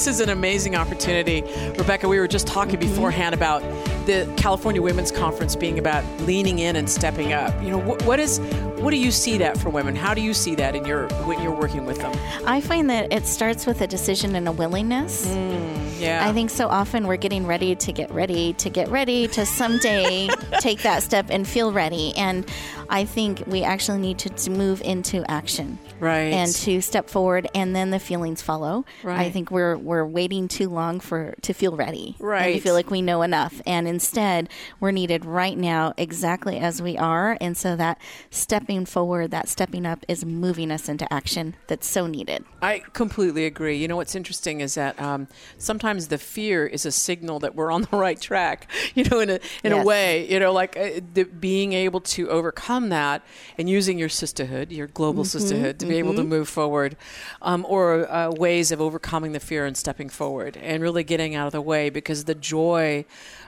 this is an amazing opportunity. Rebecca, we were just talking beforehand about the California Women's Conference being about leaning in and stepping up. You know, what, what is what do you see that for women? How do you see that in your when you're working with them? I find that it starts with a decision and a willingness. Mm, yeah, I think so often we're getting ready to get ready to get ready to someday take that step and feel ready. And I think we actually need to, move into action. Right. And to step forward and then the feelings follow. I think we're we're waiting too long for to feel ready. And Right. to feel like we know enough. And instead we're needed right now exactly as we are. And so that stepping forward, that stepping up is moving us into action that's so needed. I completely agree. You know what's interesting is that um, sometimes the fear is a signal that we're on the right track. You know, in a in a way, you know, like uh, the, being able to overcome that and using your sisterhood, your global Mm-hmm, sisterhood, to be able to move forward, um, or uh, ways of overcoming the fear and stepping forward, and really getting out of the way because the joy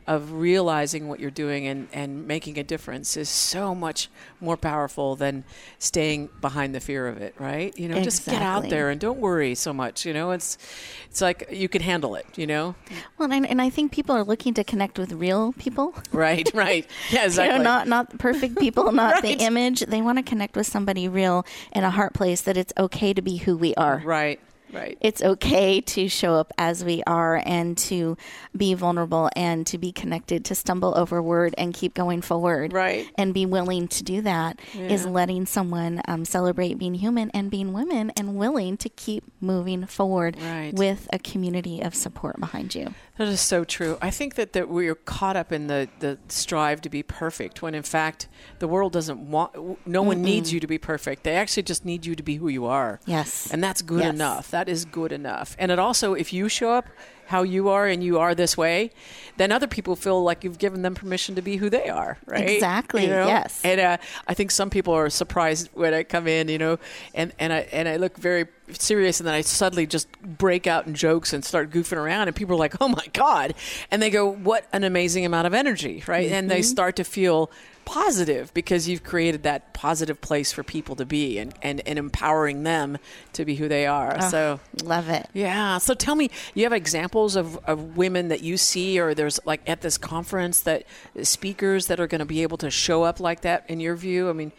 of realizing what you're doing and, and making a difference is so much more powerful than staying behind the fear of it, right? You know, just get out there and don't worry so much. You know, it's it's like you can handle it. You know, Well, and, and I think people are looking to connect with real people. right, right, yeah, exactly. You know, not not perfect people, not Right. the image. They want to connect with somebody real in a heart place that it's okay to be who we are. right, right. It's okay to show up as we are and to be vulnerable and to be connected, to stumble over word and keep going forward. Right. And be willing to do that is Yeah. letting someone um, celebrate being human and being women and willing to keep moving forward Right. with a community of support behind you. That is so true. I think that, that we're caught up in the, the strive to be perfect when in fact the world doesn't want, no one needs you to be perfect. They actually just need you to be who you are. Yes. And that's good Yes. enough. That is good enough. And it also, if you show up how you are and you are this way, then other people feel like you've given them permission to be who they are, right? Exactly, You know? yes. And uh, I think some people are surprised when I come in, you know, and, and I and I look very serious, and then I suddenly just break out in jokes and start goofing around, and people are like, "Oh my god!" And they go, "What an amazing amount of energy!" Right? And Mm-hmm. they start to feel positive because you've created that positive place for people to be and, and, and empowering them to be who they are. so Love it. yeah. So tell me, you have examples of, of women that you see, or there's like at this conference that speakers that are going to be able to show up like that in your view? I mean,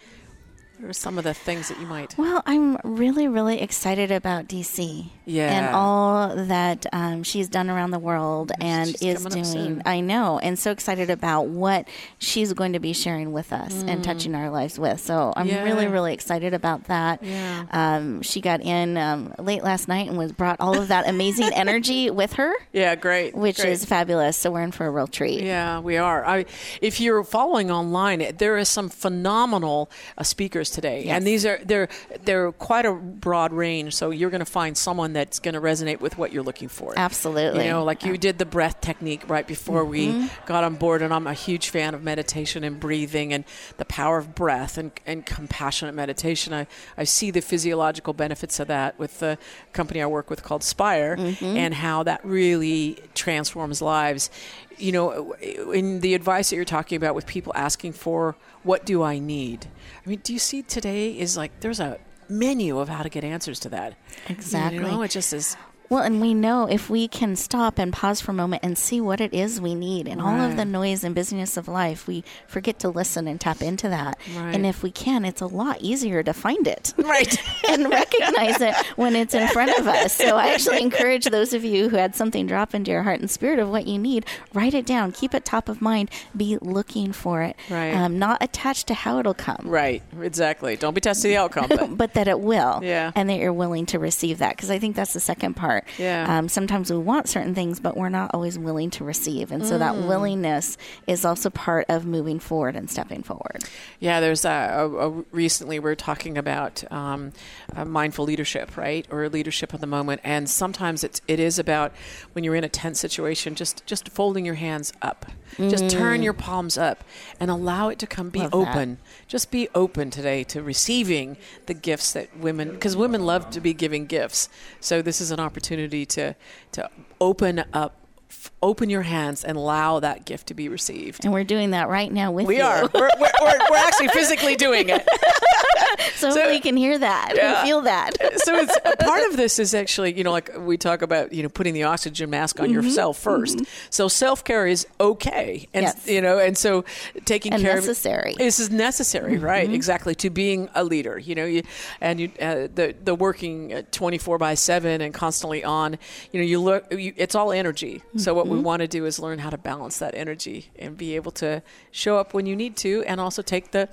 what are some of the things that you might. Well, I'm really, really excited about DC. Yeah. And all that um, she's done around the world and She's is doing. I know. And so excited about what she's going to be sharing with us and touching our lives with. So I'm Mm. Yeah. really, really excited about that. Yeah. Um, she got in um, late last night and was brought all of that amazing energy with her, Yeah, great. which great. is fabulous. So we're in for a real treat. Yeah, we are. I, if you're following online, there is some phenomenal uh, speakers today, Yes. and these are they're they're quite a broad range. So you're going to find someone that's going to resonate with what you're looking for. Absolutely. You know, like you did the breath technique right before we mm-hmm. got on board, and I'm a huge fan of meditation and breathing and the power of breath and, and compassionate meditation. I, I see the physiological benefits of that with the company I work with called Spire mm-hmm. and how that really transforms lives. You know, in the advice that you're talking about with people asking for, what do I need? I mean, do you see today is like there's a menu of how to get answers to that. Exactly. You know, it just is. Well, and we know if we can stop and pause for a moment and see what it is we need and all of the noise and busyness of life, we forget to listen and tap into that. Right. And if we can, it's a lot easier to find it Right. and recognize it when it's in front of us. So I actually encourage those of you who had something drop into your heart and spirit of what you need, write it down, keep it top of mind, be looking for it, Right. um, not attached to how it'll come. Right, exactly. Don't be testing the outcome. But but that it will. Yeah. And that you're willing to receive that. Because I think that's the second part. Yeah. Um, sometimes we want certain things, but we're not always willing to receive. And so Mm. that willingness is also part of moving forward and stepping forward. yeah, there's a, a, a recently we are talking about um, uh, mindful leadership, right, or leadership of the moment, and sometimes it's it is about when you're in a tense situation, just just folding your hands up, just turn your palms up, and allow it to come. Be Mm. Love that. open. Just be open today to receiving the gifts that women, because women love to be giving gifts. So this is an opportunity to to open up. f- Open your hands and allow that gift to be received. And we're doing that right now with We you. are. We're, we're, we're, we're actually physically doing it. so, so we can hear that yeah. and feel that. so it's part of this is actually, you know, like we talk about, you know, putting the oxygen mask on mm-hmm. yourself 1st mm-hmm. So self care is okay, and yes. you know, and so taking and care necessary. of this is necessary, mm-hmm. right? Exactly to being a leader. You know, you and you uh, the the working twenty four by seven and constantly on. You know, you look. You, it's all energy. So what we mm-hmm. want to do is learn how to balance that energy and be able to show up when you need to, and also take the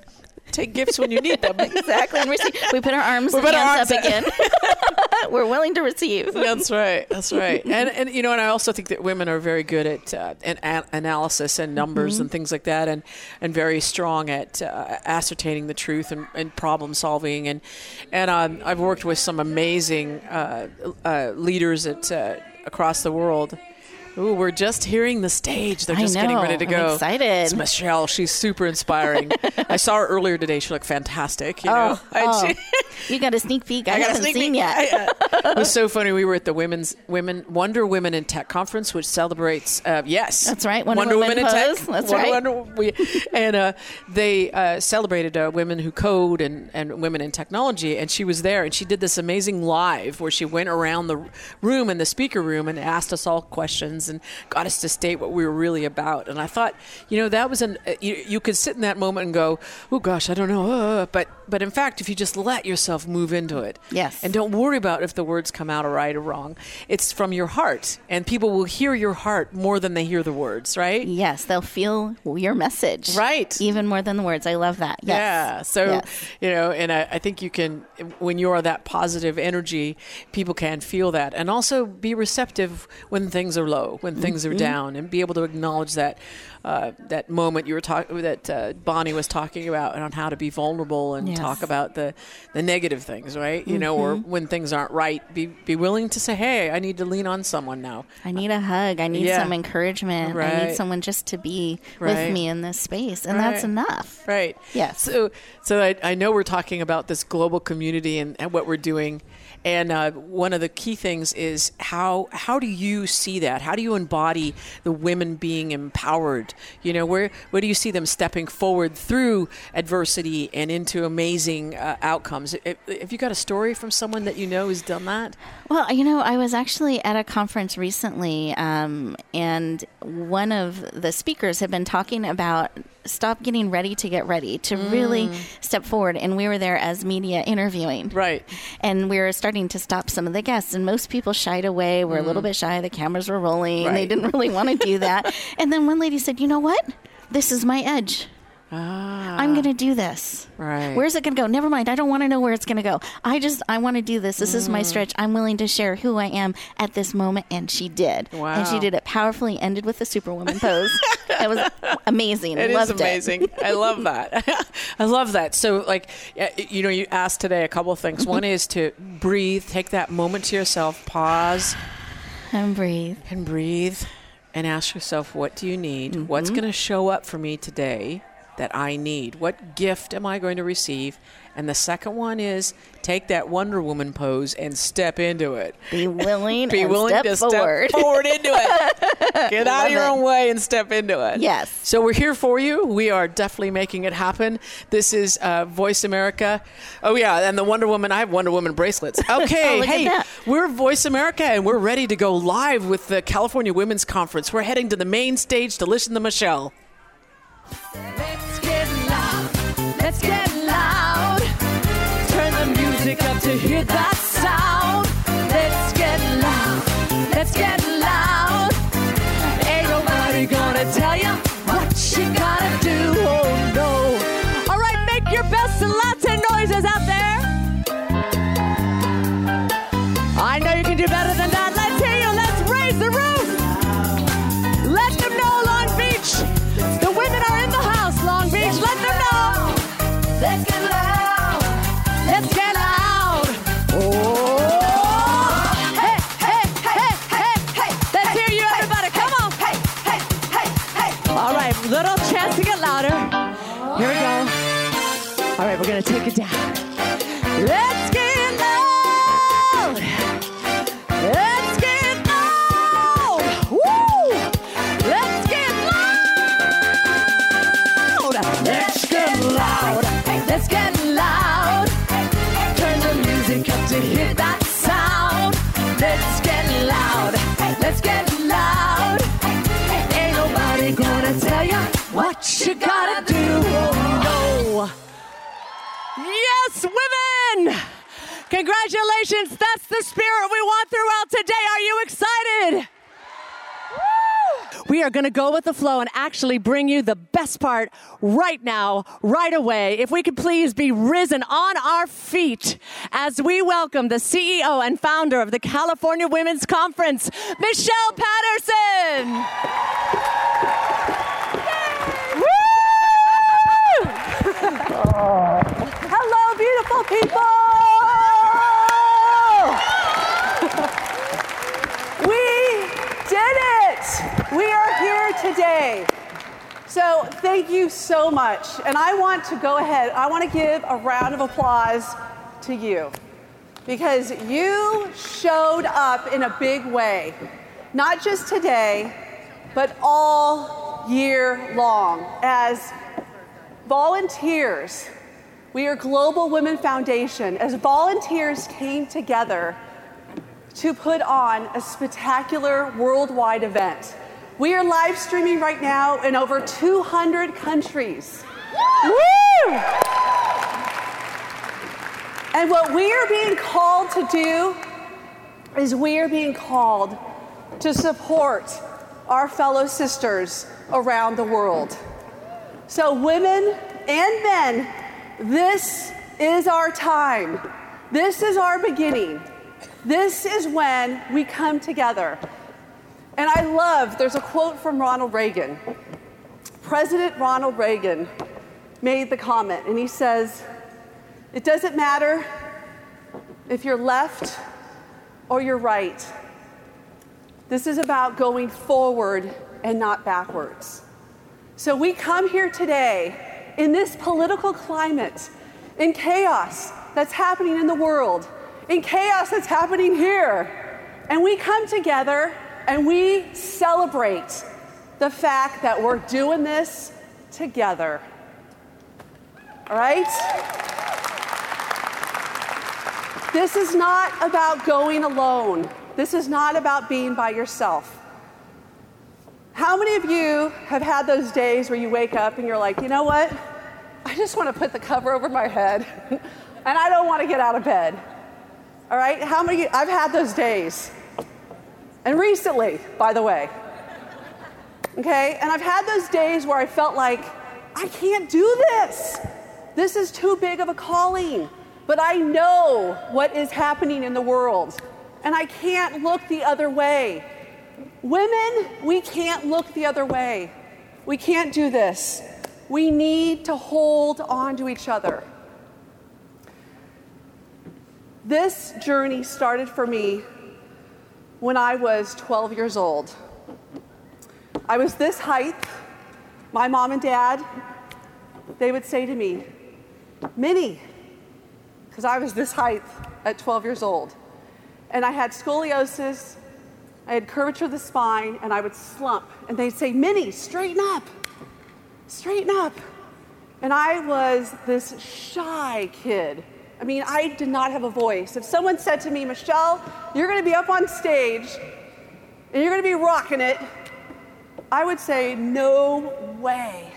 take gifts when you need them. exactly. And receive. We put our arms we and hands up again. We're willing to receive. That's right. That's right. And and you know, and I also think that women are very good at uh, an a- analysis and numbers mm-hmm. and things like that, and and very strong at uh, ascertaining the truth and, and, problem solving. And and um, I've worked with some amazing uh, uh leaders at uh, across the world Ooh, we're just hearing the stage. They're just getting ready to go. I'm excited. It's Michelle. She's super inspiring. I saw her earlier today. She looked fantastic. You know, oh, oh. you got a sneak peek. I, I haven't seen peek. yet. it was so funny. We were at the women's women Wonder Women in Tech conference, which celebrates. Uh, yes, that's right. Wonder, Wonder Women, Women in Tech. That's Wonder, right. Wonder, we, and uh, they uh, celebrated uh, women who code and and women in technology. And she was there, and she did this amazing live where she went around the room in the speaker room and asked us all questions questions and got us to state what we were really about. And I thought, you know, that was an uh, you, you could sit in that moment and go, oh gosh, I don't know, uh, but but in fact, if you just let yourself move into it, yes, and don't worry about if the words come out right or wrong, it's from your heart, and people will hear your heart more than they hear the words, right? Yes, they'll feel your message, right, even more than the words. I love that. Yes. Yeah, so yes. you know, and I, I think you can when you are that positive energy, people can feel that, and also be receptive when things are low, when things mm-hmm. are down, and be able to acknowledge that uh, that moment you were talking that uh, Bonnie was talking about and on how to be vulnerable and yes. talk about the the negative things, right? You mm-hmm. know, or when things aren't right, be be willing to say, "Hey, I need to lean on someone now. I need a hug. I need yeah. some encouragement. Right. I need someone just to be right. with me in this space, and right. that's enough." Right. Yes. So, so I, I know we're talking about this global community and, and what we're doing and uh, one of the key things is how how do you see that? How do you embody the women being empowered? You know, where where do you see them stepping forward through adversity and into amazing uh, outcomes? Have you got a story from someone that you know has done that? Well, you know, I was actually at a conference recently, um, and one of the speakers had been talking about stop getting ready to get ready to mm. really step forward and we were there as media interviewing right and we were starting to stop some of the guests and most people shied away were mm. a little mm. bit shy the cameras were rolling right. they didn't really want to do that and then one lady said you know what this is my edge Ah. I'm going to do this. Right. Where's it going to go? Never mind. I don't want to know where it's going to go. I just, I want to do this. This mm. is my mm. stretch. I'm willing to share who I am at this moment. And she did. Wow. And she did it powerfully, ended with the superwoman pose. it was amazing. It Loved is amazing. It. I love that. I love that. So, like, you know, you asked today a couple of things. One is to breathe, take that moment to yourself, pause. And breathe. And breathe. And ask yourself, what do you need? Mm-hmm. What's going to show up for me today? That I need? What gift am I going to receive? And the second one is take that Wonder Woman pose and step into it. Be willing. Be willing step to forward. step forward into it. Get out of your it. own way and step into it. Yes. So we're here for you. We are definitely making it happen. This is uh, VoiceAmerica. Oh yeah, and the Wonder Woman. I have Wonder Woman bracelets. Okay, oh, hey, we're VoiceAmerica, and we're ready to go live with the California Women's Conference. We're heading to the main stage to listen to Michelle. Let's get loud. Turn the music up to hear that little chance to get louder. Here we go. All right, we're going to take it down. Let's the spirit we want throughout today. Are you excited? We are going to go with the flow and actually bring you the best part right now, right away. If we could please be risen on our feet as we welcome the CEO and founder of the California Women's Conference, Michelle Patterson. Hello, beautiful people. we did it. We are here today. So, thank you so much. And I want to go ahead, I want to give a round of applause to you because you showed up in a big way, not just today, but all year long as volunteers. We are Global Women Foundation. As volunteers came together to put on a spectacular worldwide event. We are live streaming right now in over 200 countries. Woo! And what we are being called to do is we are being called to support our fellow sisters around the world. So, women and men, this is our time. This is our beginning. This is when we come together. And I love, there's a quote from Ronald Reagan. President Ronald Reagan made the comment, and he says, It doesn't matter if you're left or you're right. This is about going forward and not backwards. So we come here today in this political climate, in chaos that's happening in the world, in chaos that's happening here. And we come together and we celebrate the fact that we're doing this together. All right? This is not about going alone. This is not about being by yourself. How many of you have had those days where you wake up and you're like, you know what? I just want to put the cover over my head and I don't want to get out of bed. All right? How many? I've had those days. And recently, by the way. Okay? And I've had those days where I felt like, I can't do this. This is too big of a calling. But I know what is happening in the world. And I can't look the other way. Women, we can't look the other way. We can't do this. We need to hold on to each other. This journey started for me when I was 12 years old. I was this height. My mom and dad, they would say to me, Minnie, because I was this height at 12 years old. And I had scoliosis, I had curvature of the spine, and I would slump. And they'd say, Minnie, straighten up, straighten up. And I was this shy kid. I mean, I did not have a voice. If someone said to me, Michelle, you're going to be up on stage and you're going to be rocking it, I would say, no way.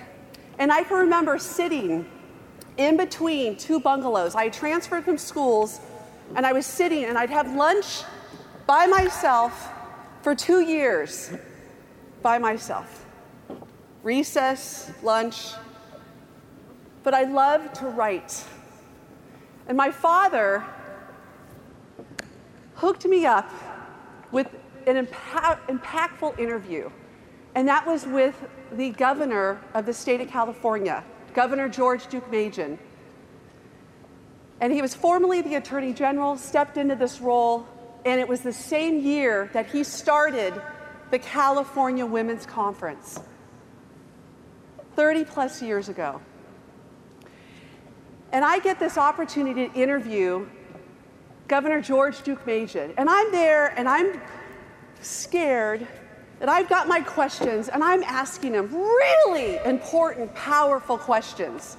And I can remember sitting in between two bungalows. I transferred from schools and I was sitting and I'd have lunch by myself for two years by myself. Recess, lunch. But I loved to write. And my father hooked me up with an impa- impactful interview. And that was with the governor of the state of California, Governor George Deukmejian. And he was formerly the attorney general, stepped into this role, and it was the same year that he started the California Women's Conference, 30 plus years ago. And I get this opportunity to interview Governor George Deukmejian. And I'm there and I'm scared and I've got my questions and I'm asking him really important, powerful questions.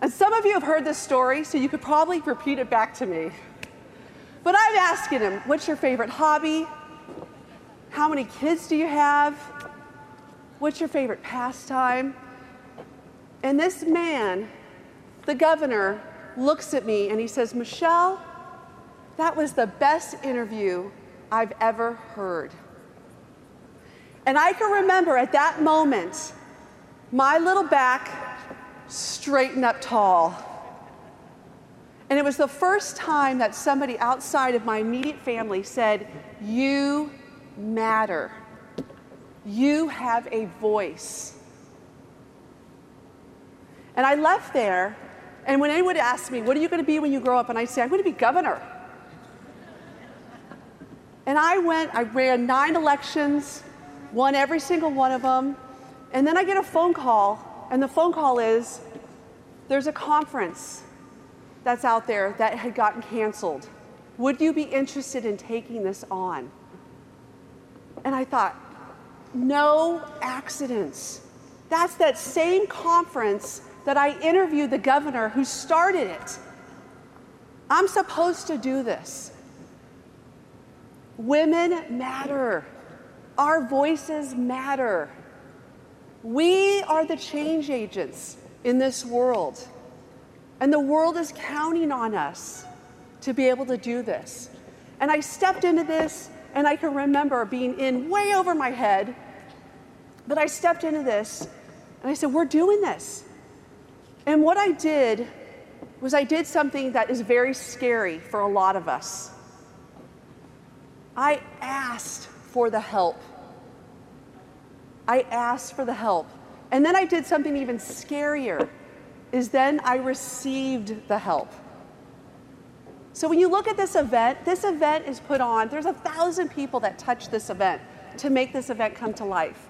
And some of you have heard this story, so you could probably repeat it back to me. But I'm asking him, what's your favorite hobby? How many kids do you have? What's your favorite pastime? And this man, the governor, looks at me and he says, Michelle, that was the best interview I've ever heard. And I can remember at that moment, my little back straightened up tall. And it was the first time that somebody outside of my immediate family said, You matter. You have a voice. And I left there, and when anyone asked me, What are you going to be when you grow up? And I say, I'm going to be governor. And I went, I ran nine elections, won every single one of them. And then I get a phone call, and the phone call is there's a conference that's out there that had gotten canceled. Would you be interested in taking this on? And I thought, no accidents. That's that same conference that I interviewed the governor who started it. I'm supposed to do this. Women matter. Our voices matter. We are the change agents in this world. And the world is counting on us to be able to do this. And I stepped into this, and I can remember being in way over my head. But I stepped into this, and I said, We're doing this. And what I did was I did something that is very scary for a lot of us. I asked for the help. I asked for the help. And then I did something even scarier is then I received the help. So when you look at this event, this event is put on, there's a thousand people that touch this event to make this event come to life.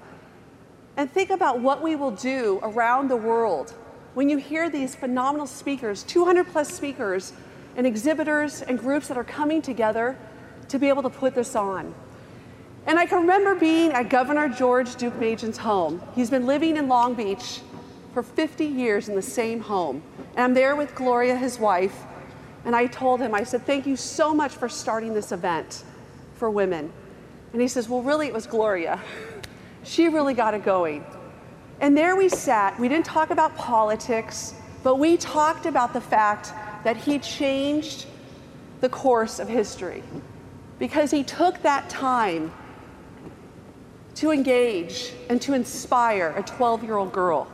And think about what we will do around the world when you hear these phenomenal speakers, 200 plus speakers and exhibitors and groups that are coming together to be able to put this on. And I can remember being at Governor George Deukmejian's home. He's been living in Long Beach for 50 years in the same home. And I'm there with Gloria, his wife, and I told him, I said, Thank you so much for starting this event for women. And he says, Well, really, it was Gloria. She really got it going. And there we sat. We didn't talk about politics, but we talked about the fact that he changed the course of history because he took that time to engage and to inspire a 12 year old girl.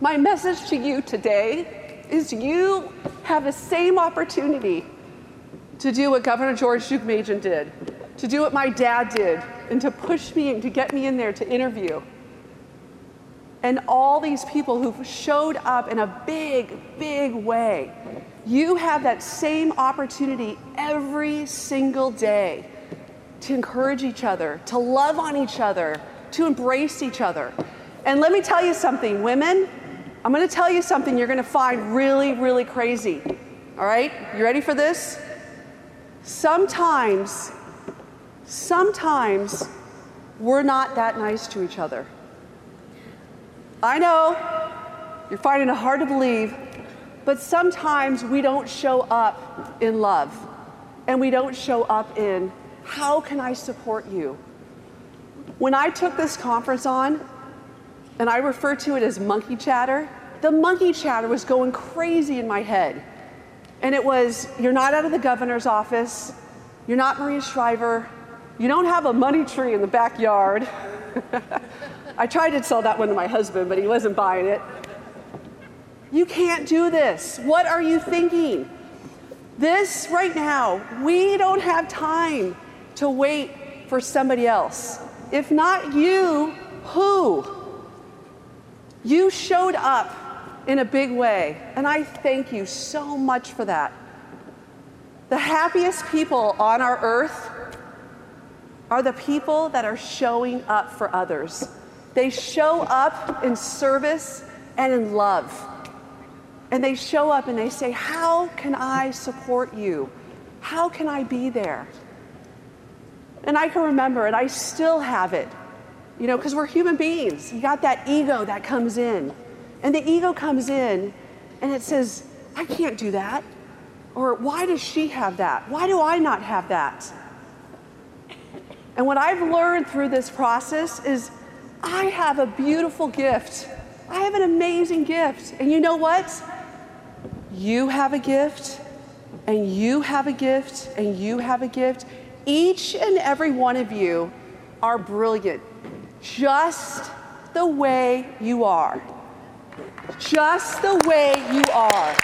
My message to you today is you have the same opportunity to do what Governor George Deukmejian did, to do what my dad did, and to push me and to get me in there to interview. And all these people who showed up in a big, big way. You have that same opportunity every single day to encourage each other, to love on each other, to embrace each other. And let me tell you something, women, I'm gonna tell you something you're gonna find really, really crazy. All right? You ready for this? Sometimes, sometimes we're not that nice to each other. I know you're finding it hard to believe, but sometimes we don't show up in love and we don't show up in how can I support you? When I took this conference on, and I refer to it as monkey chatter, the monkey chatter was going crazy in my head. And it was you're not out of the governor's office, you're not Maria Shriver, you don't have a money tree in the backyard. I tried to sell that one to my husband, but he wasn't buying it. You can't do this. What are you thinking? This right now, we don't have time to wait for somebody else. If not you, who? You showed up in a big way, and I thank you so much for that. The happiest people on our earth are the people that are showing up for others. They show up in service and in love. And they show up and they say, How can I support you? How can I be there? And I can remember it, I still have it, you know, because we're human beings. You got that ego that comes in. And the ego comes in and it says, I can't do that. Or why does she have that? Why do I not have that? And what I've learned through this process is I have a beautiful gift I have an amazing gift. And you know what? You have a gift, and you have a gift, and you have a gift. Each and every one of you are brilliant, just the way you are. Just the way you are.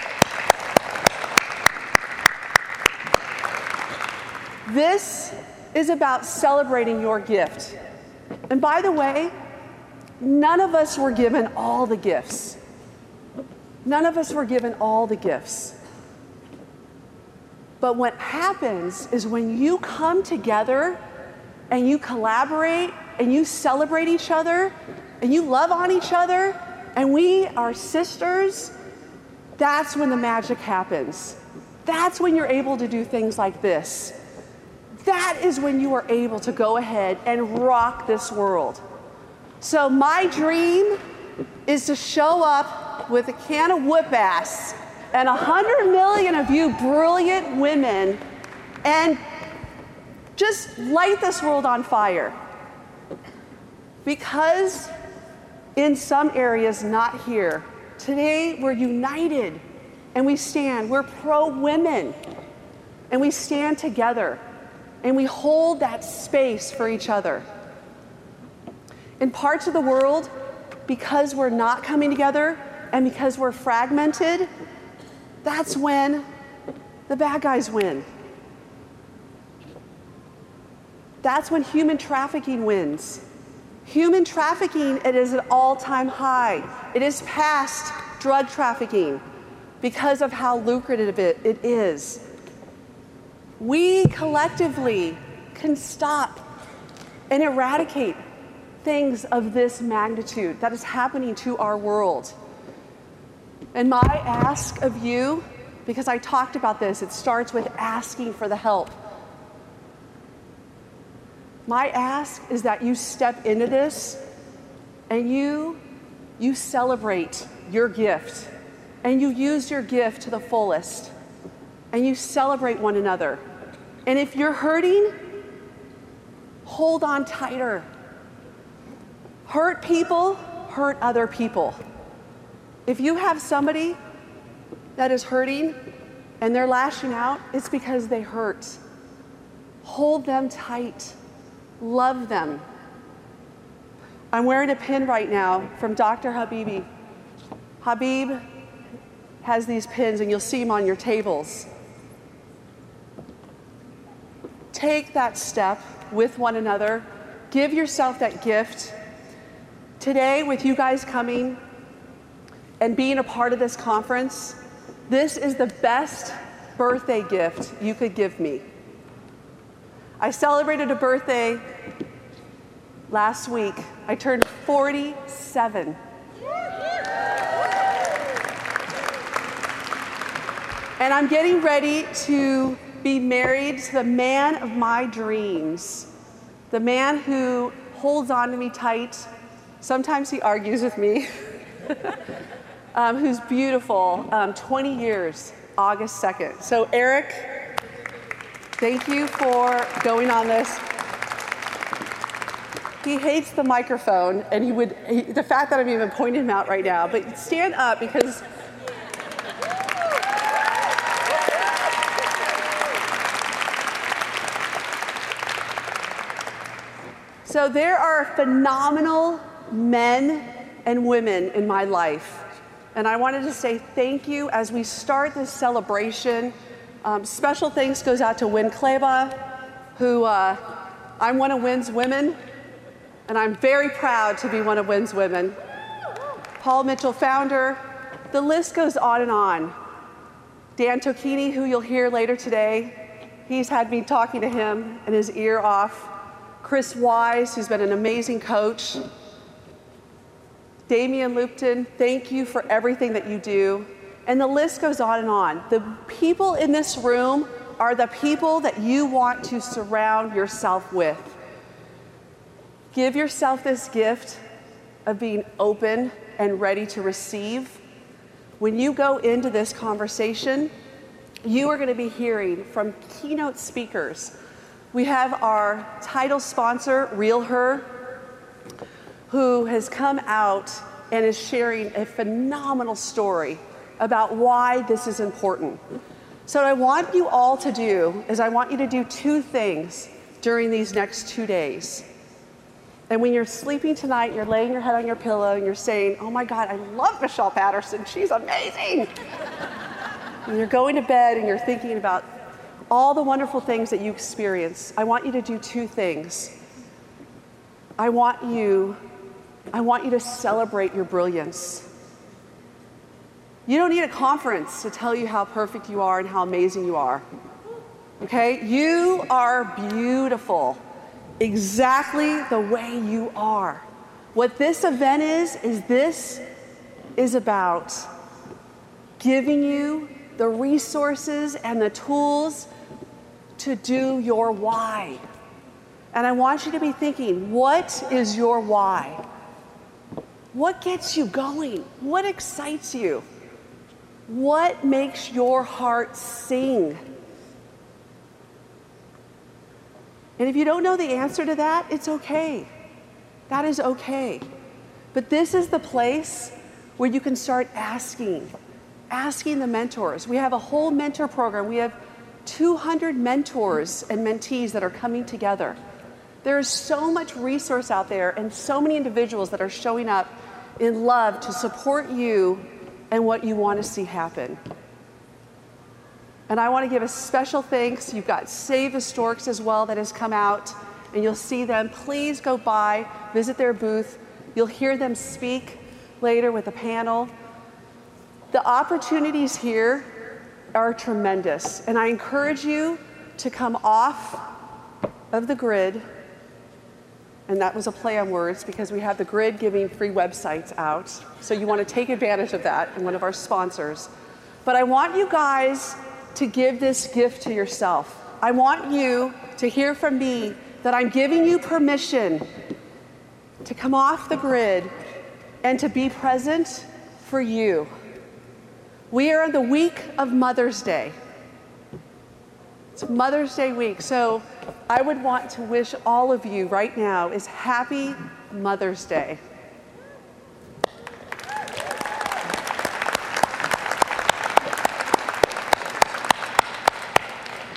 This is about celebrating your gift. And by the way, none of us were given all the gifts. None of us were given all the gifts. But what happens is when you come together and you collaborate and you celebrate each other and you love on each other and we are sisters, that's when the magic happens. That's when you're able to do things like this. That is when you are able to go ahead and rock this world. So, my dream is to show up with a can of whoop ass and 100 million of you brilliant women and just light this world on fire. Because in some areas, not here, today we're united and we stand. We're pro women and we stand together and we hold that space for each other. In parts of the world, because we're not coming together and because we're fragmented, that's when the bad guys win. That's when human trafficking wins. Human trafficking, it is at all time high. It is past drug trafficking because of how lucrative it, it is we collectively can stop and eradicate things of this magnitude that is happening to our world. And my ask of you, because I talked about this, it starts with asking for the help. My ask is that you step into this and you you celebrate your gift and you use your gift to the fullest and you celebrate one another. And if you're hurting, hold on tighter. Hurt people hurt other people. If you have somebody that is hurting and they're lashing out, it's because they hurt. Hold them tight. Love them. I'm wearing a pin right now from Dr. Habibi. Habib has these pins, and you'll see them on your tables. Take that step with one another. Give yourself that gift. Today, with you guys coming and being a part of this conference, this is the best birthday gift you could give me. I celebrated a birthday last week. I turned 47. And I'm getting ready to be married to the man of my dreams, the man who holds on to me tight. Sometimes he argues with me, um, who's beautiful. Um, 20 years, August 2nd. So, Eric, thank you for going on this. He hates the microphone, and he would, he, the fact that I'm even pointing him out right now, but stand up because So there are phenomenal men and women in my life. And I wanted to say thank you as we start this celebration. Um, special thanks goes out to Winn Claybaugh, who uh, I'm one of Winn's women, and I'm very proud to be one of Winn's women. Paul Mitchell, founder. The list goes on and on. Dan Tocchini, who you'll hear later today, he's had me talking to him and his ear off. Chris Wise, who's been an amazing coach. Damian Lupton, thank you for everything that you do. And the list goes on and on. The people in this room are the people that you want to surround yourself with. Give yourself this gift of being open and ready to receive. When you go into this conversation, you are going to be hearing from keynote speakers we have our title sponsor, Real Her, who has come out and is sharing a phenomenal story about why this is important. So, what I want you all to do is, I want you to do two things during these next two days. And when you're sleeping tonight, you're laying your head on your pillow and you're saying, Oh my God, I love Michelle Patterson. She's amazing. and you're going to bed and you're thinking about all the wonderful things that you experience. I want you to do two things. I want you, I want you to celebrate your brilliance. You don't need a conference to tell you how perfect you are and how amazing you are. Okay? You are beautiful exactly the way you are. What this event is, is this is about giving you the resources and the tools to do your why. And I want you to be thinking what is your why? What gets you going? What excites you? What makes your heart sing? And if you don't know the answer to that, it's okay. That is okay. But this is the place where you can start asking, asking the mentors. We have a whole mentor program. We have 200 mentors and mentees that are coming together. There is so much resource out there and so many individuals that are showing up in love to support you and what you want to see happen. And I want to give a special thanks. You've got Save the Storks as well that has come out, and you'll see them. Please go by, visit their booth. You'll hear them speak later with a panel. The opportunities here are tremendous, and I encourage you to come off of the grid. And that was a play on words because we have the grid giving free websites out. So you want to take advantage of that and one of our sponsors. But I want you guys to give this gift to yourself. I want you to hear from me that I'm giving you permission to come off the grid and to be present for you. We are in the week of Mother's Day. It's Mother's Day week. So I would want to wish all of you right now is happy Mother's Day.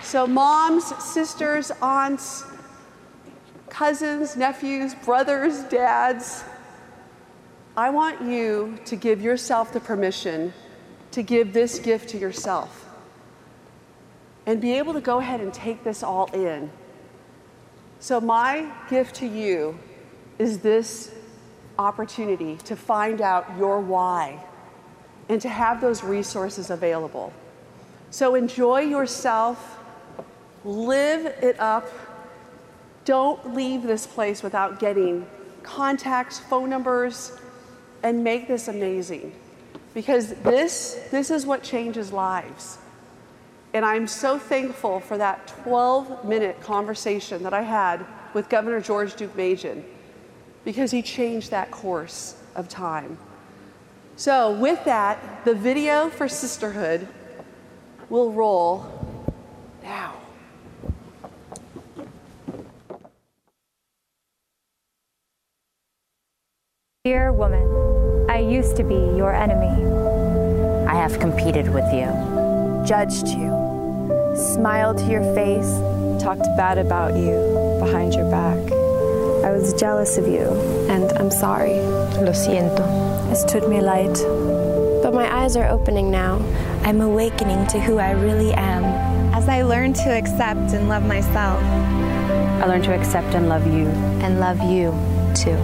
So, moms, sisters, aunts, cousins, nephews, brothers, dads, I want you to give yourself the permission to give this gift to yourself and be able to go ahead and take this all in. So, my gift to you is this opportunity to find out your why and to have those resources available. So, enjoy yourself Live it up. Don't leave this place without getting contacts, phone numbers, and make this amazing. Because this, this is what changes lives. And I'm so thankful for that 12 minute conversation that I had with Governor George Deukmejian because he changed that course of time. So, with that, the video for sisterhood will roll now. Dear woman, I used to be your enemy. I have competed with you, judged you, smiled to your face, talked bad about you behind your back. I was jealous of you, and I'm sorry. Lo siento. Es tut mir leid. But my eyes are opening now. I'm awakening to who I really am. As I learn to accept and love myself, I learn to accept and love you. And love you, too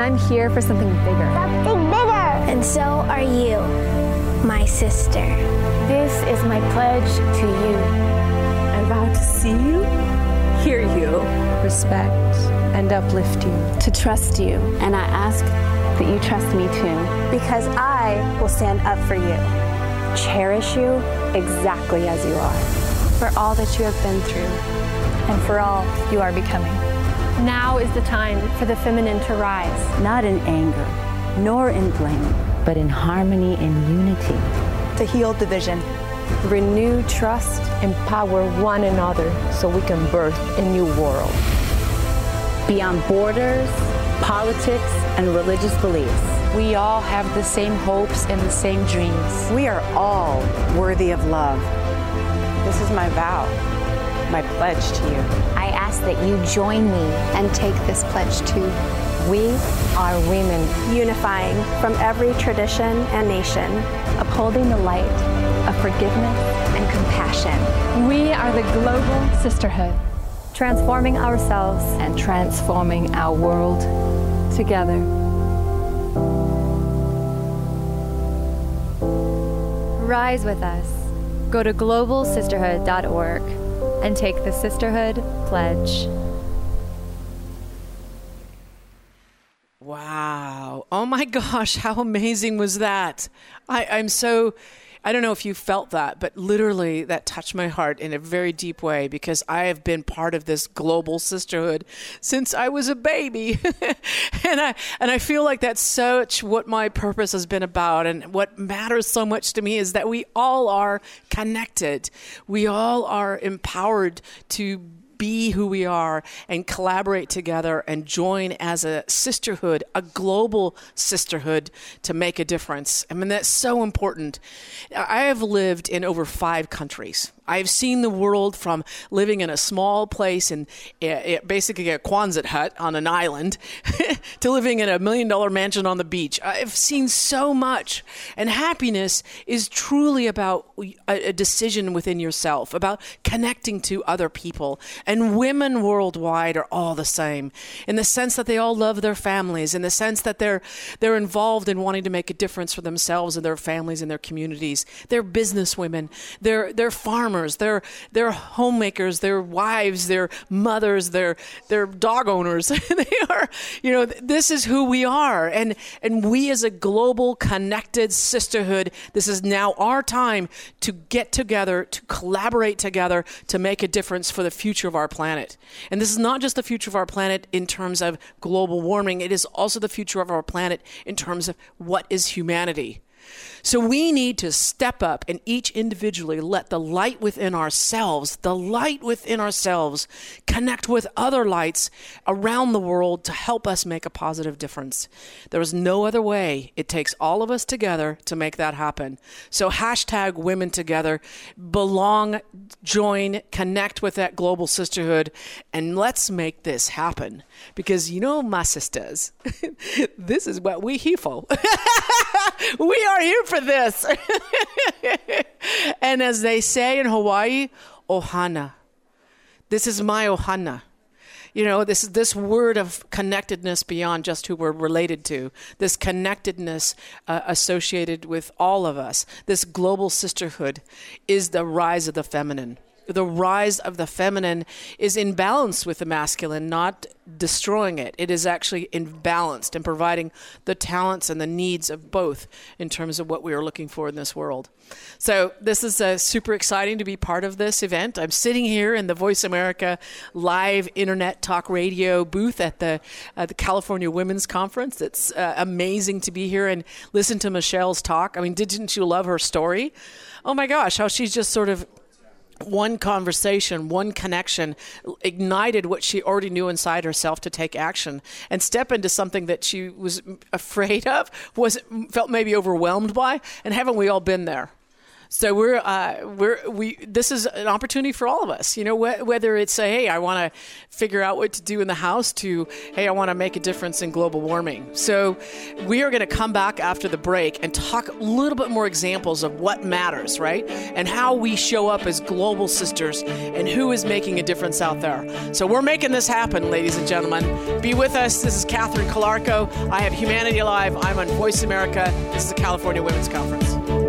And I'm here for something bigger. Something bigger! And so are you, my sister. This is my pledge to you. I vow to see you, hear you, respect, and uplift you. To trust you. And I ask that you trust me too. Because I will stand up for you. Cherish you exactly as you are. For all that you have been through. And for all you are becoming. Now is the time for the feminine to rise. Not in anger, nor in blame, but in harmony and unity. To heal division. Renew trust, empower one another so we can birth a new world. Beyond borders politics, and religious beliefs. We all have the same hopes and the same dreams. We are all worthy of love. This is my vow, my pledge to you. Ask that you join me and take this pledge too. We are women, unifying from every tradition and nation, upholding the light of forgiveness and compassion. We are the global sisterhood, transforming ourselves and transforming our world together. Rise with us. Go to globalsisterhood.org and take the Sisterhood Pledge. Wow. Oh my gosh, how amazing was that? I, I'm so I don't know if you felt that, but literally that touched my heart in a very deep way because I have been part of this global sisterhood since I was a baby. and I and I feel like that's such what my purpose has been about and what matters so much to me is that we all are connected. We all are empowered to be who we are and collaborate together and join as a sisterhood, a global sisterhood to make a difference. I mean, that's so important. I have lived in over five countries. I've seen the world from living in a small place in eh, eh, basically a Quonset hut on an island to living in a million dollar mansion on the beach. I've seen so much. And happiness is truly about uh, a decision within yourself, about connecting to other people. And women worldwide are all the same in the sense that they all love their families, in the sense that they're they're involved in wanting to make a difference for themselves and their families and their communities. They're business women. They're they're farmers farmers, they're they're homemakers, they're wives, they're mothers, they're they're dog owners. they are, you know, this is who we are. And and we as a global connected sisterhood, this is now our time to get together, to collaborate together to make a difference for the future of our planet. And this is not just the future of our planet in terms of global warming, it is also the future of our planet in terms of what is humanity. So we need to step up and each individually let the light within ourselves, the light within ourselves, connect with other lights around the world to help us make a positive difference. There is no other way. It takes all of us together to make that happen. So hashtag women together, belong, join, connect with that global sisterhood, and let's make this happen. Because you know, my sisters, this is what we here for. we are here for this. and as they say in Hawaii, ohana. This is my ohana. You know, this this word of connectedness beyond just who we're related to, this connectedness uh, associated with all of us, this global sisterhood is the rise of the feminine the rise of the feminine is in balance with the masculine, not destroying it. It is actually in imbalanced and providing the talents and the needs of both in terms of what we are looking for in this world. So this is uh, super exciting to be part of this event. I'm sitting here in the VoiceAmerica live internet talk radio booth at the uh, the California Women's Conference. It's uh, amazing to be here and listen to Michelle's talk. I mean, didn't you love her story? Oh my gosh, how she's just sort of one conversation, one connection ignited what she already knew inside herself to take action and step into something that she was afraid of, was felt maybe overwhelmed by, and haven't we all been there? So we're uh, we're we this is an opportunity for all of us. You know, wh- whether it's a, hey, I want to figure out what to do in the house, to hey, I want to make a difference in global warming. So we are going to come back after the break and talk a little bit more examples of what matters, right, and how we show up as global sisters and who is making a difference out there. So we're making this happen, ladies and gentlemen. Be with us. This is Catherine Calarco. I have Humanity Alive. I'm on VoiceAmerica. This is the California Women's Conference.